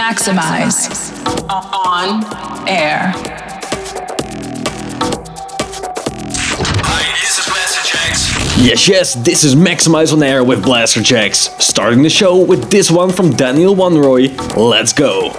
Maxximize on air. Hi, this is Blasterjaxx. Yes, yes, this is Maxximize on Air with Blaster Blasterjaxx. Starting the show with this one from Daniel Wanrooy. Let's go.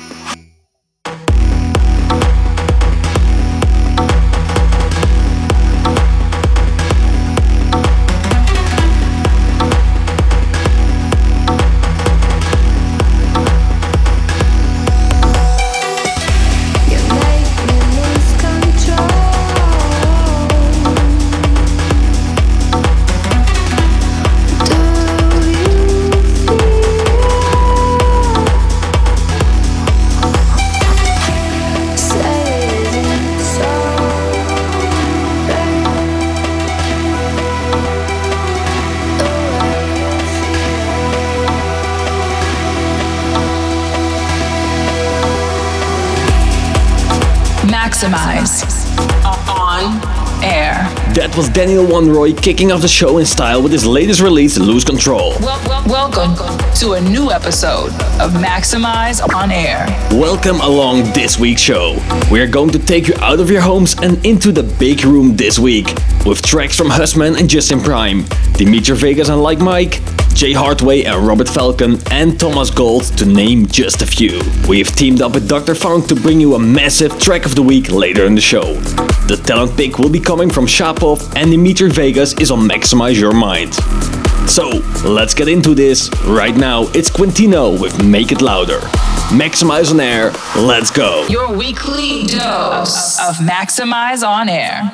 Feel. Daniel Wanrooy kicking off the show in style with his latest release, Lose Control. Wel- wel- welcome to a new episode of Maxximize on Air. Welcome along this week's show. We are going to take you out of your homes and into the big room this week with tracks from Hausman and Justin Prime, Dimitri Vegas and Like Mike, Jay Hardway and Robert Falcon, and Thomas Gold, to name just a few. We've teamed up with Dr. Funk to bring you a massive track of the week later in the show. The talent pick will be coming from Shapov, and Dimitri Vegas is on Maxximize Your Mind. So, let's get into this. Right now, it's Quintino with Make It Louder. Maxximize on air, let's go. Your weekly dose of Maxximize on Air.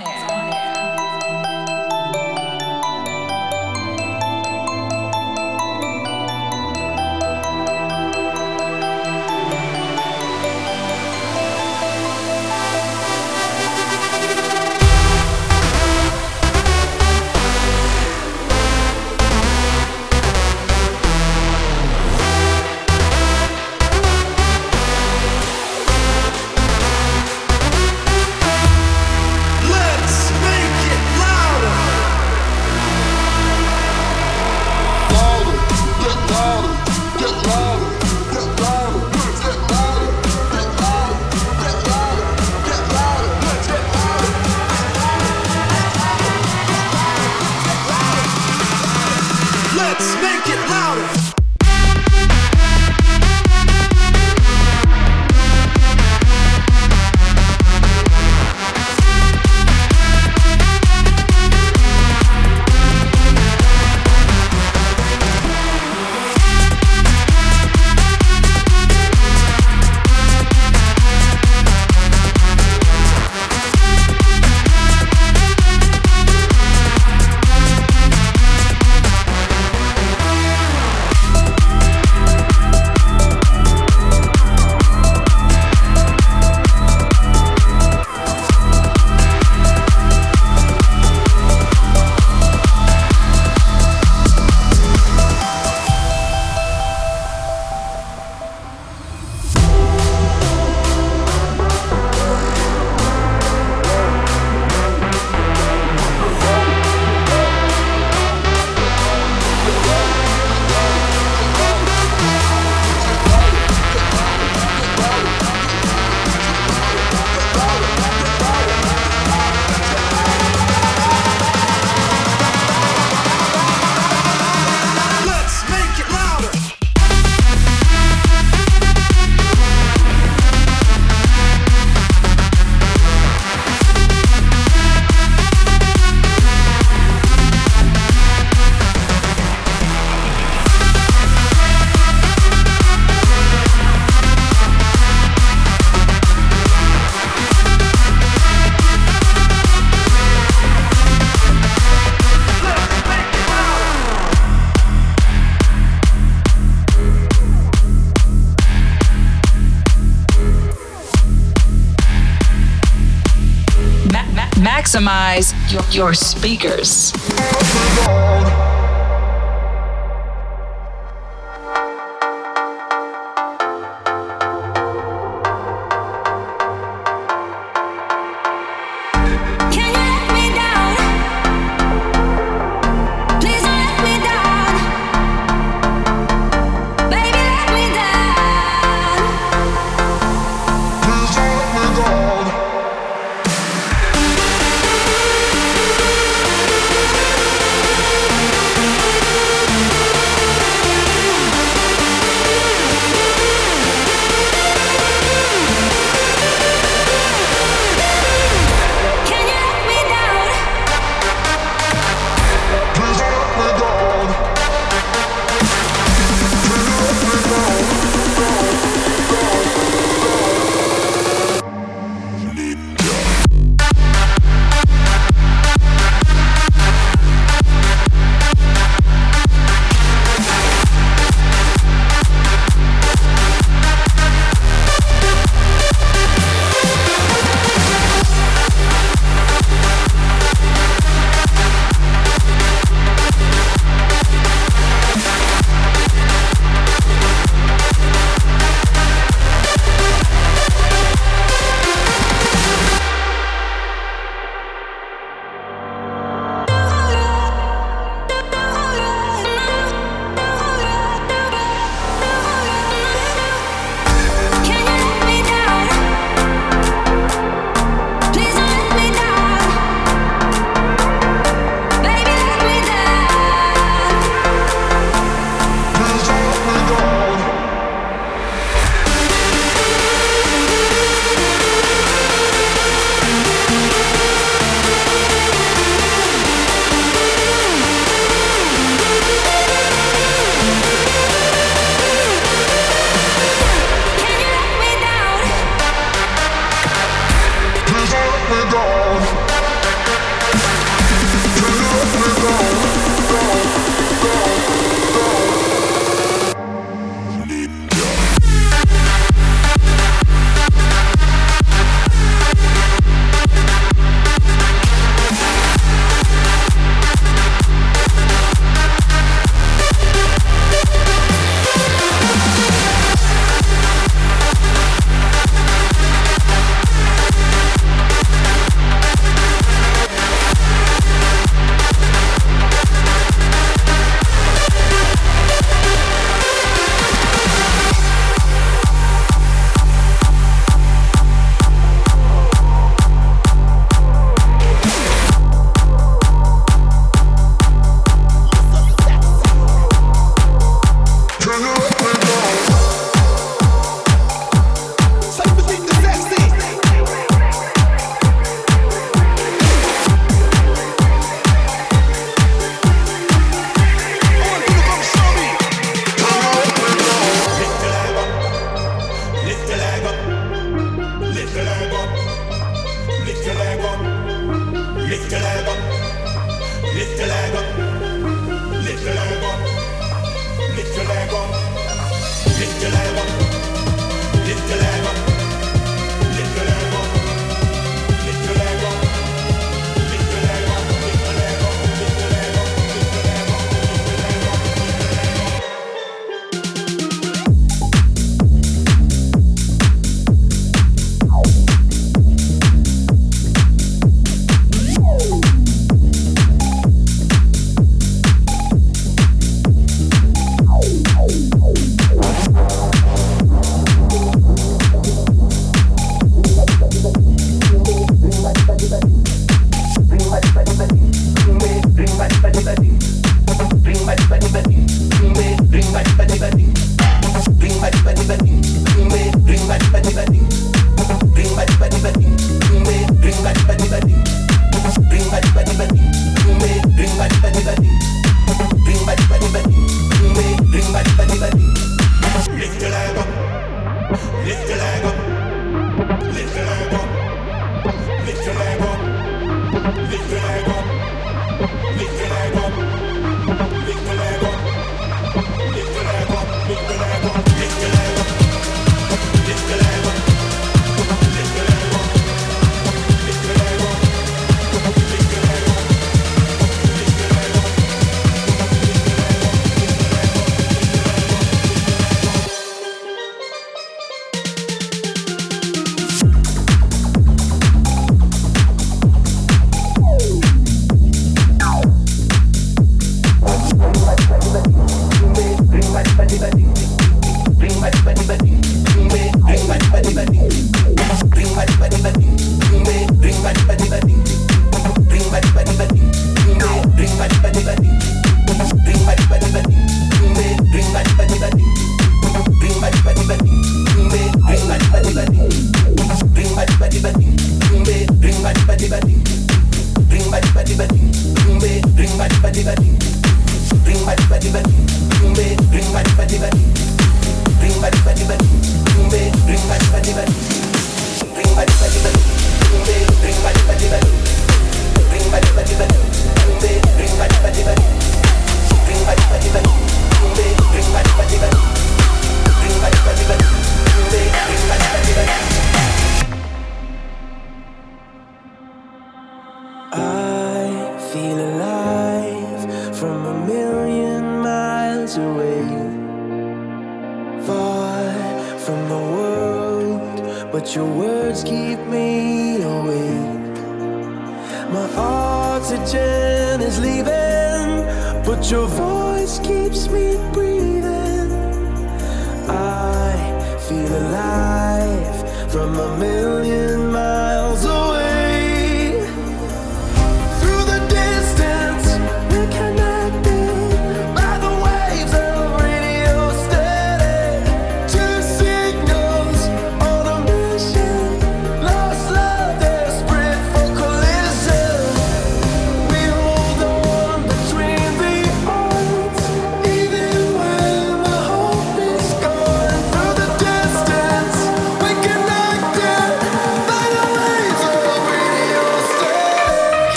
Your, your speakers.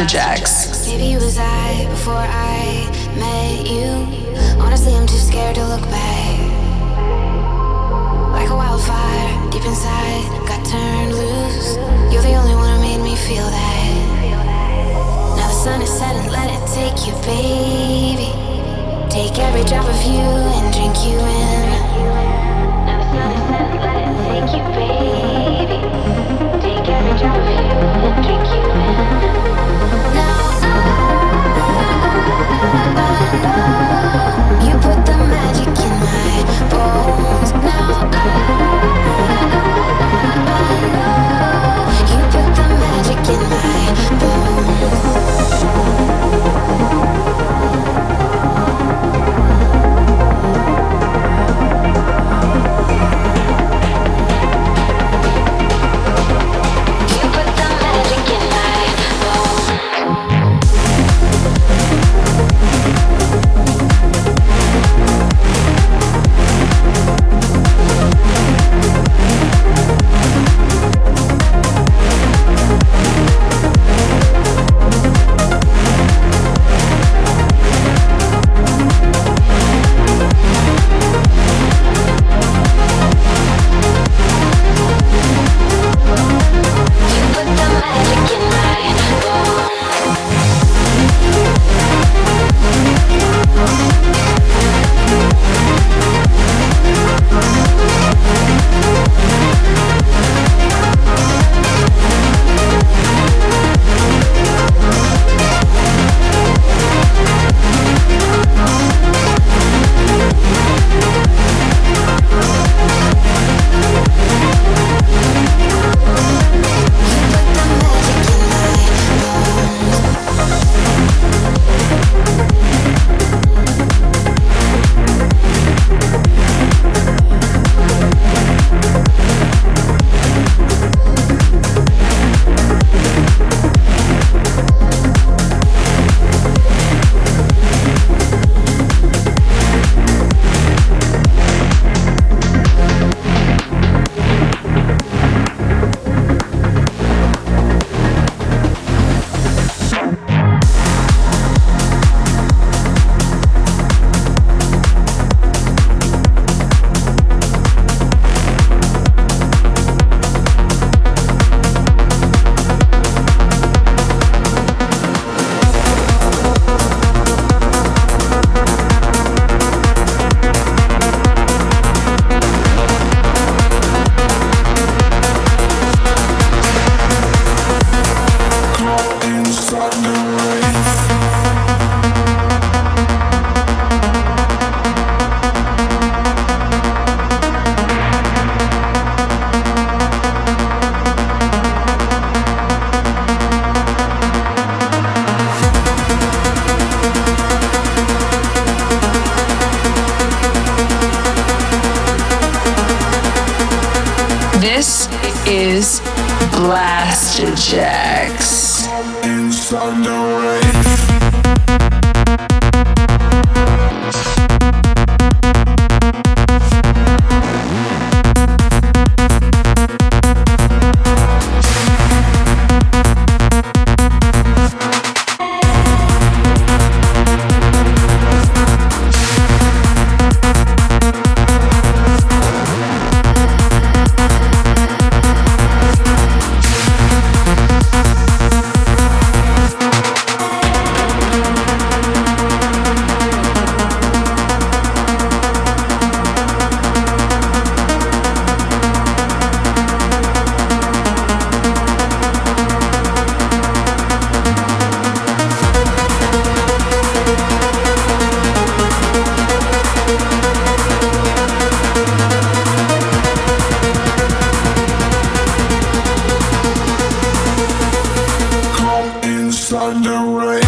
At Come inside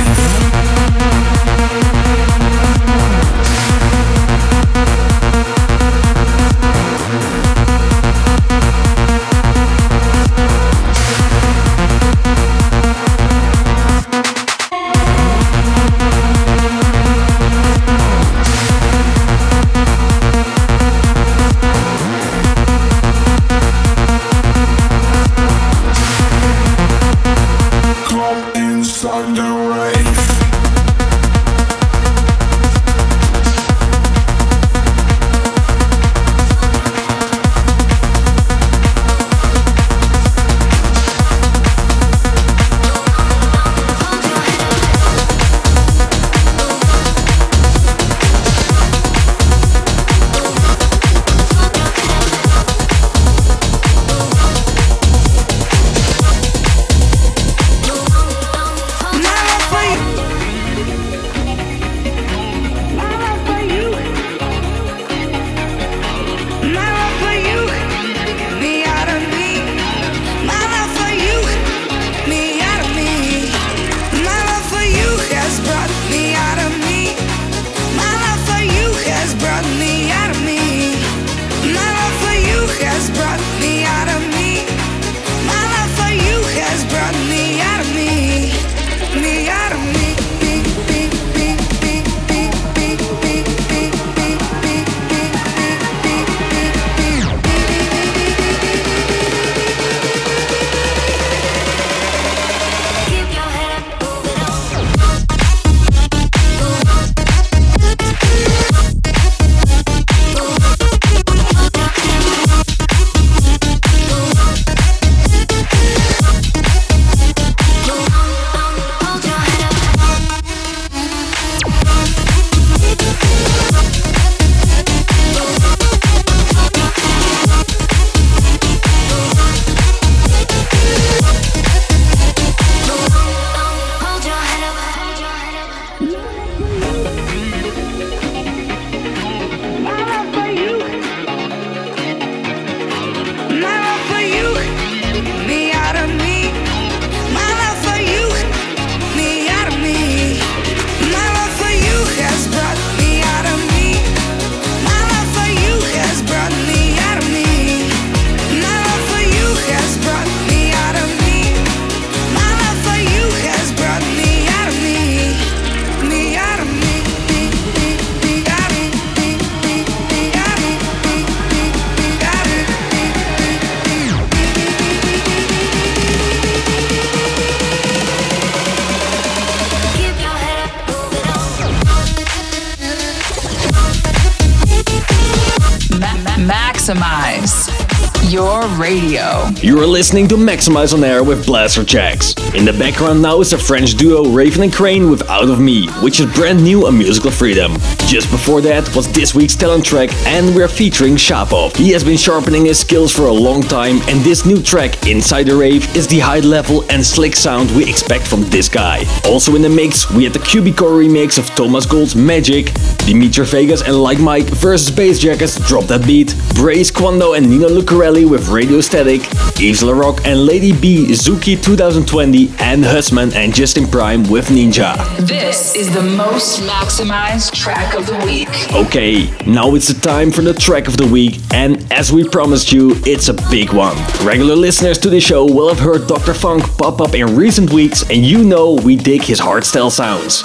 listening to Maxximize on Air with Blasterjaxx. In the background now is the French duo Raven and Kreyn with Out of Me, which is brand new on Musical Freedom. Just before that was this week's talent track, and we're featuring Shapov. He has been sharpening his skills for a long time, and this new track, Inside the Rave, is the high level and slick sound we expect from this guy. Also in the mix, we had the Kubicore remix of Thomas Gold's Magic, Dimitri Vegas and Like Mike versus Bassjackers Drop That Beat, Brace Quando and Nino Lucarelli with Radio Static, Yves Larock and Lady B, Zuki 2020, and Hausman and Justin Prime with Ninja. This is the most maximized track of the week. Okay, now it's the time for the track of the week, and as we promised you, it's a big one. Regular listeners to the show will have heard Dr. Phunk pop up in recent weeks, and you know we dig his hardstyle sounds.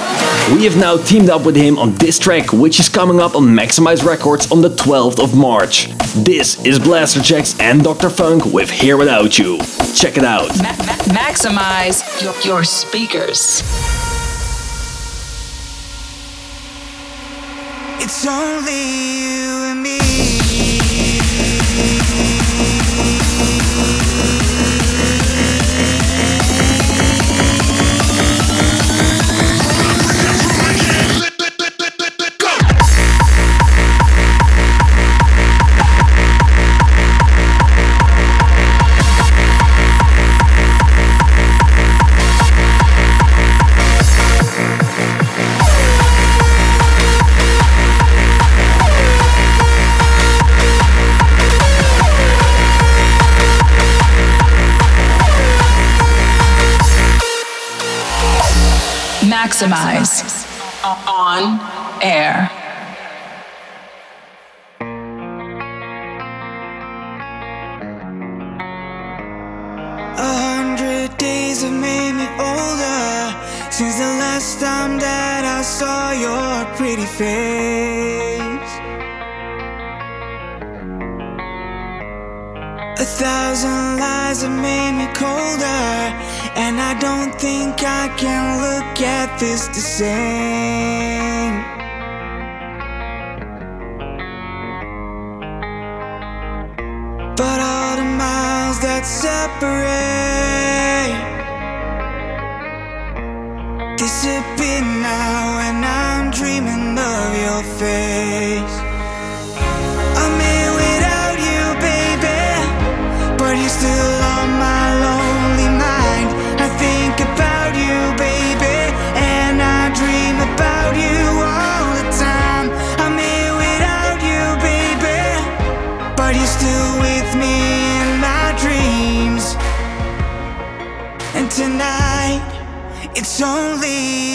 We have now teamed up with him on this track, which is coming up on Maxximize Records on the 12th of March. This is Blasterjaxx and Dr. Phunk with Here Without You. Check it out. Ma- ma- maximize your, your speakers. It's only you Maxximize on air. A hundred days have made me older since the last time that I saw your pretty face. A thousand lies have made me colder, and I don't think I can look at this the same. But all the miles that separate disappear now, it's only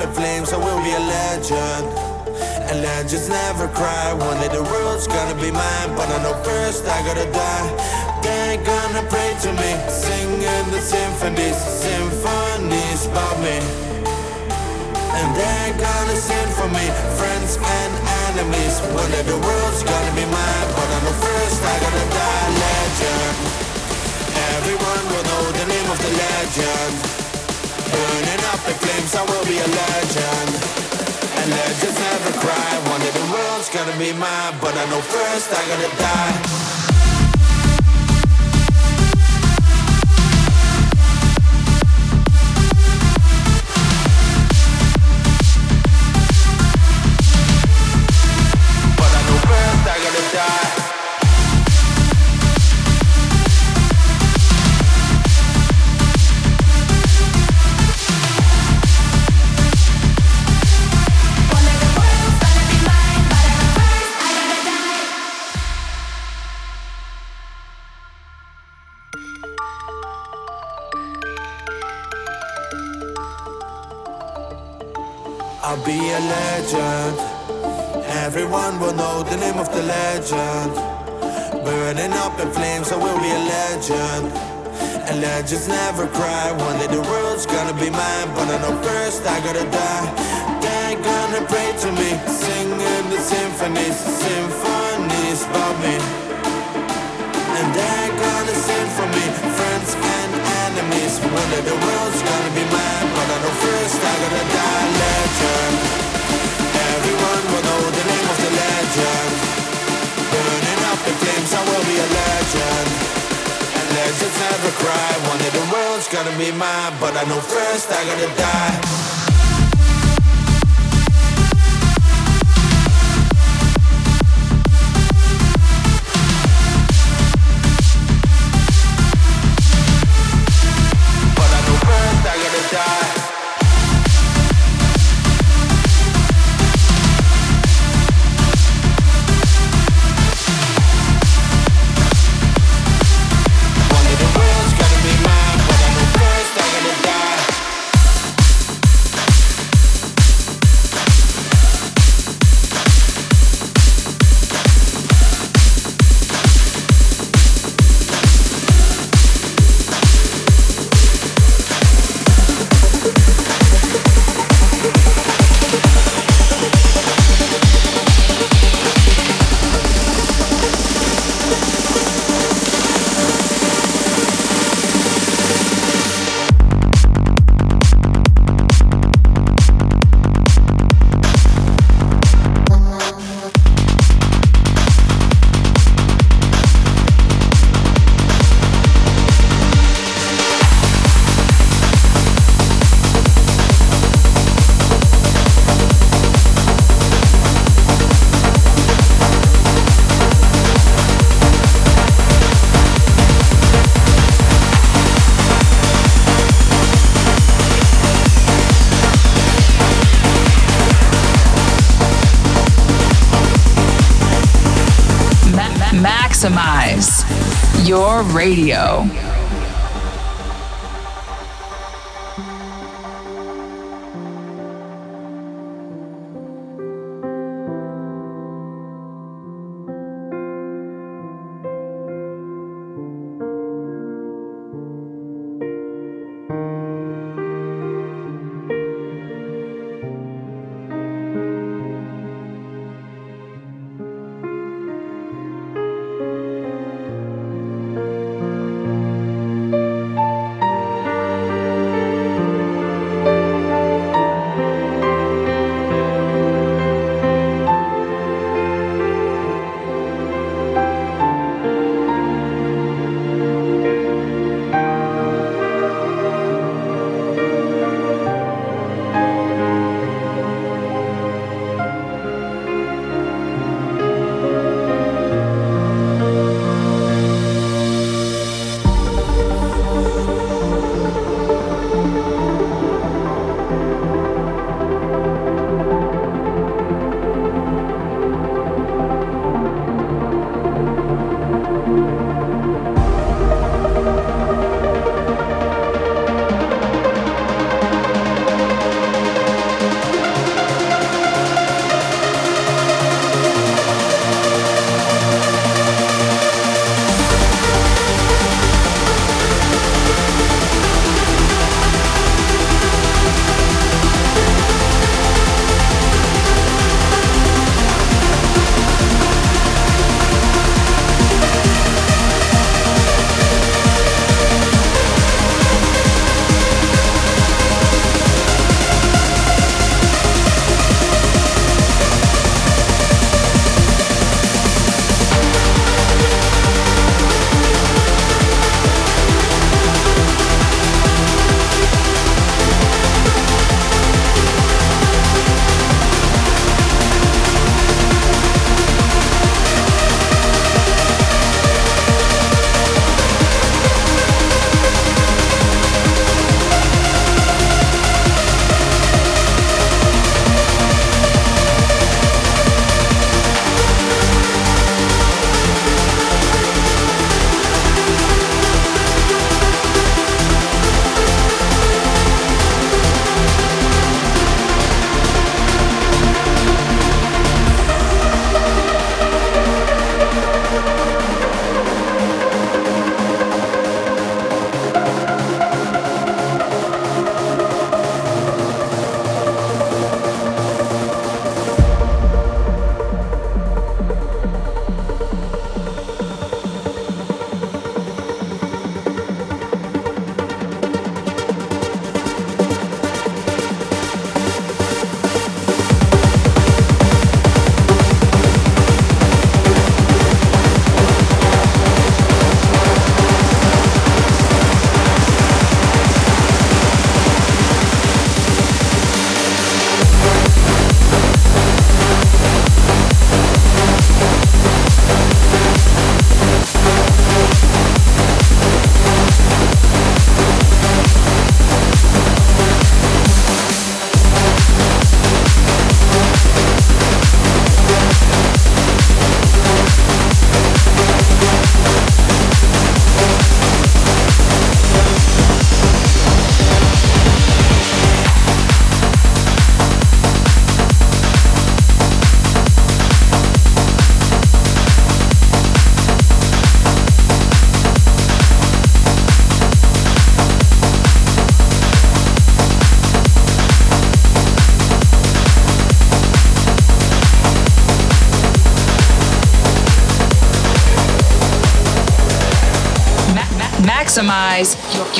I'll be a legend. And legends never cry. One day the world's gonna be mine, but I know first I gotta die. They're gonna pray to me, singing the symphonies, symphonies about me. And they're gonna sing for me, friends and enemies. One day the world's gonna be mine, but I know first I gotta die. legend. Everyone will know the name of the legend. Burning I will be a legend. And legends never cry. The world's gonna be mine, but I know first I gotta die. Up in flames, I will be a legend. And legends never cry. One day the world's gonna be mine, but I know first I gotta die. They're gonna pray to me, singing the symphonies, symphonies about me. And they're gonna sing for me, friends and enemies. One day the world's gonna be mine, but I know first I gotta die. Legend. Legend. Burning up in flames, I will be a legend. And legends never cry. One day the world's gonna be mine, but I know first I gotta die. Radio.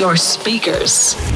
your speakers.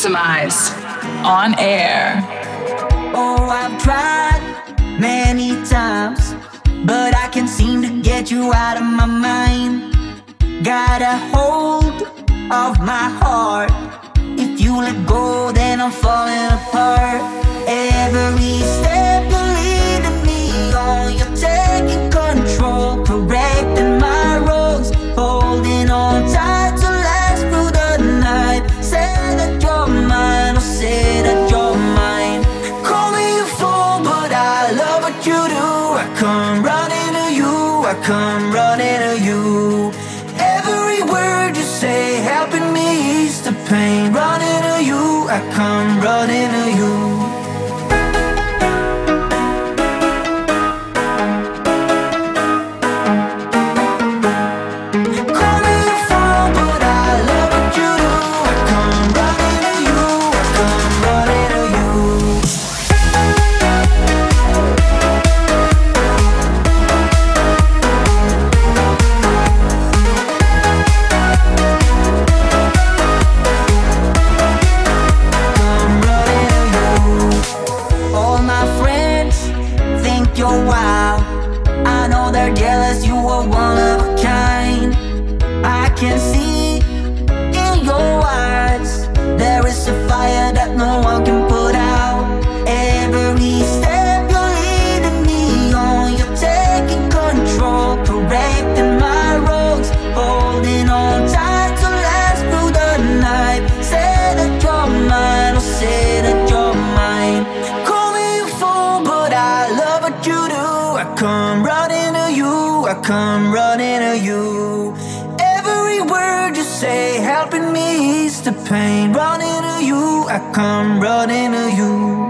Maxximize on air. Oh, I've tried many times, but I can seem to get you out of my mind. Got a hold of my heart. If you let go, then I'm falling apart. Every step. pain. Running to you, I come running to you.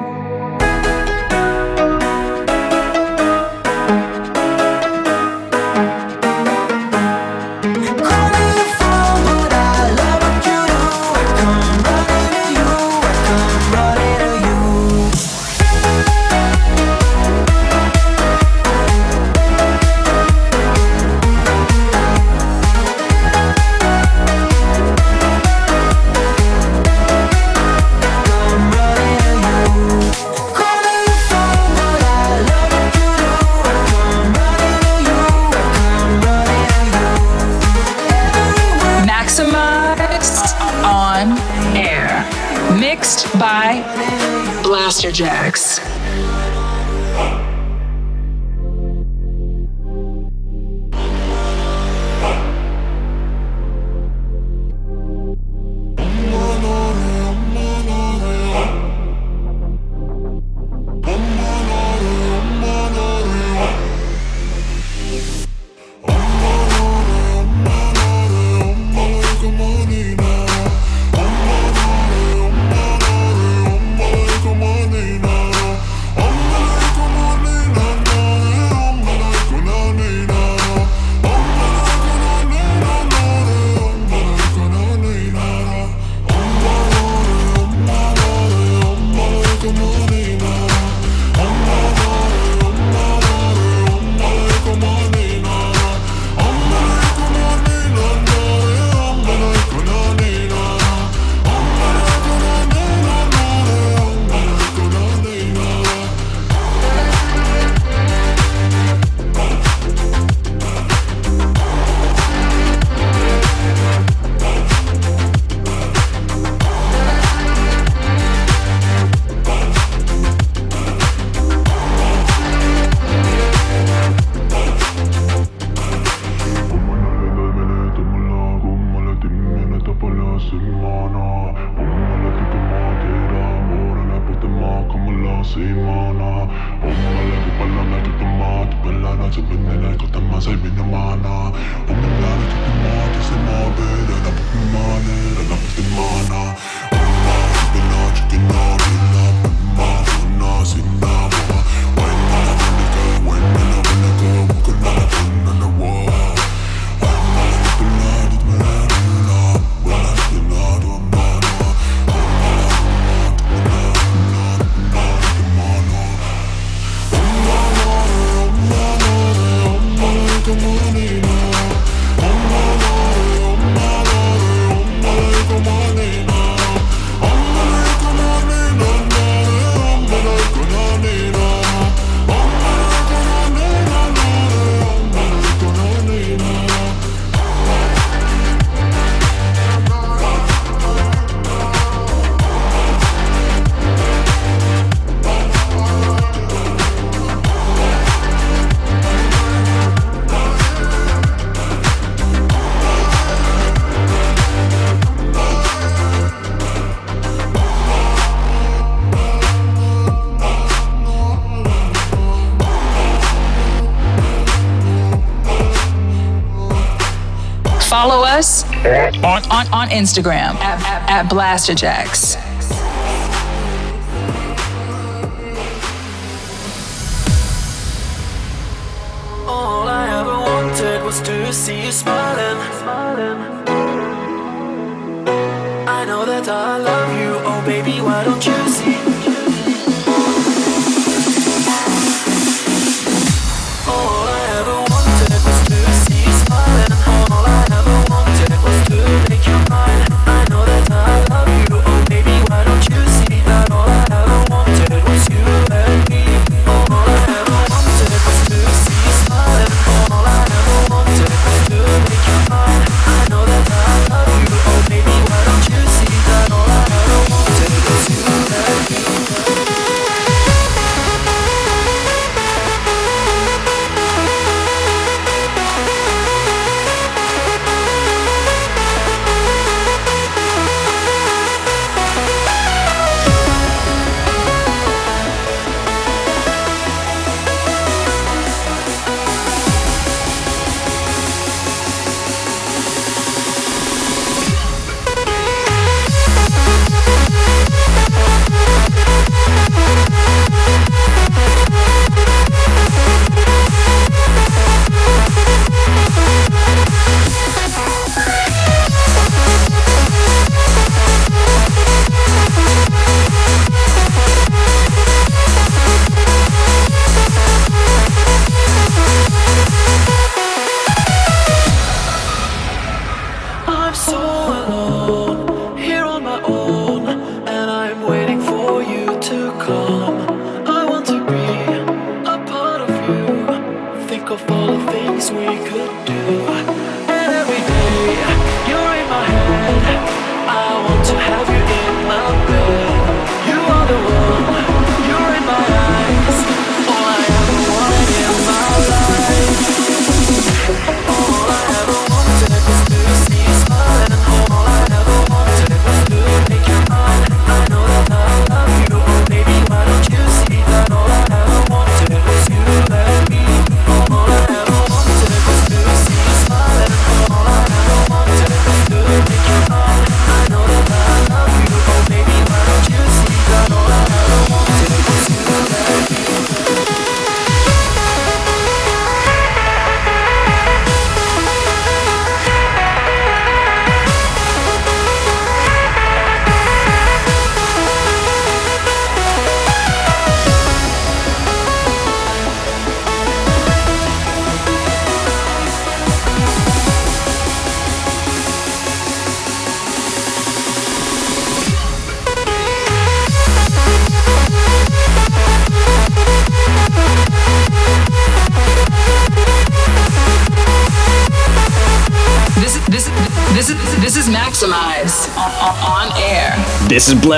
On, on, on Instagram at, at, at Blasterjaxx. All I ever wanted was to see you smiling. smiling.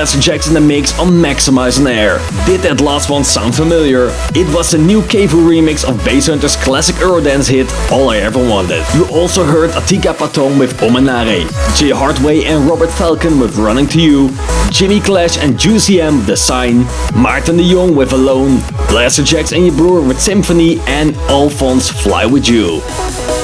Is Blasterjaxx in the mix on Maximizing Air. Did that last one sound familiar? It was the new Kevu remix of Basshunter's classic Eurodance hit All I Ever Wanted. You also heard Atika Paton with Omenare, Jay Hardway and Robert Falcon with Running to You, Jimmy Clash and Juicy M with The Sign, Martin de Jong with Alone, Blasterjaxx and your brewer with Symphony, and Alphonse Fly With You.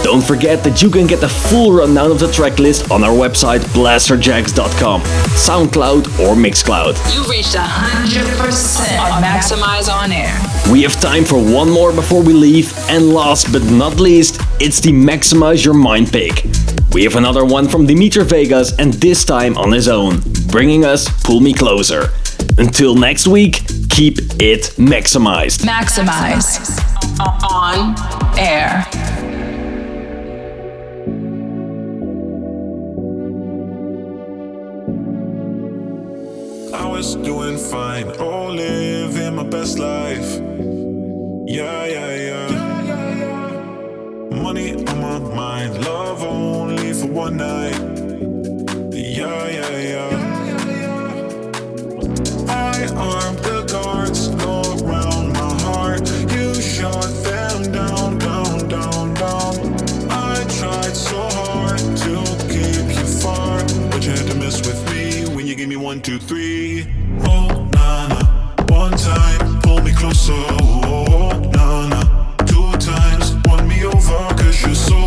Don't forget that you can get the full rundown of the tracklist on our website blasterjaxx.com, SoundCloud or Mixcloud. You reached 100% on Maxximize on air. We have time for one more before we leave, and last but not least, it's the Maxximize Your Mind pick. We have another one from Dimitri Vegas, and this time on his own, bringing us Pull Me Closer. Until next week, keep it maximized. Maxximize on air. For one night. Yeah, yeah, yeah. I armed the guards all around my heart. You shot them down, down, down, down. I tried so hard to keep you far, but you had to mess with me when you gave me one, two, three. Oh, na na. One time, pull me closer. Oh, na na. Two times, won me over, cause you're so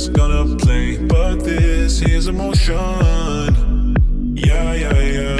Players gonna play, but this here's emotion. Yeah, yeah, yeah.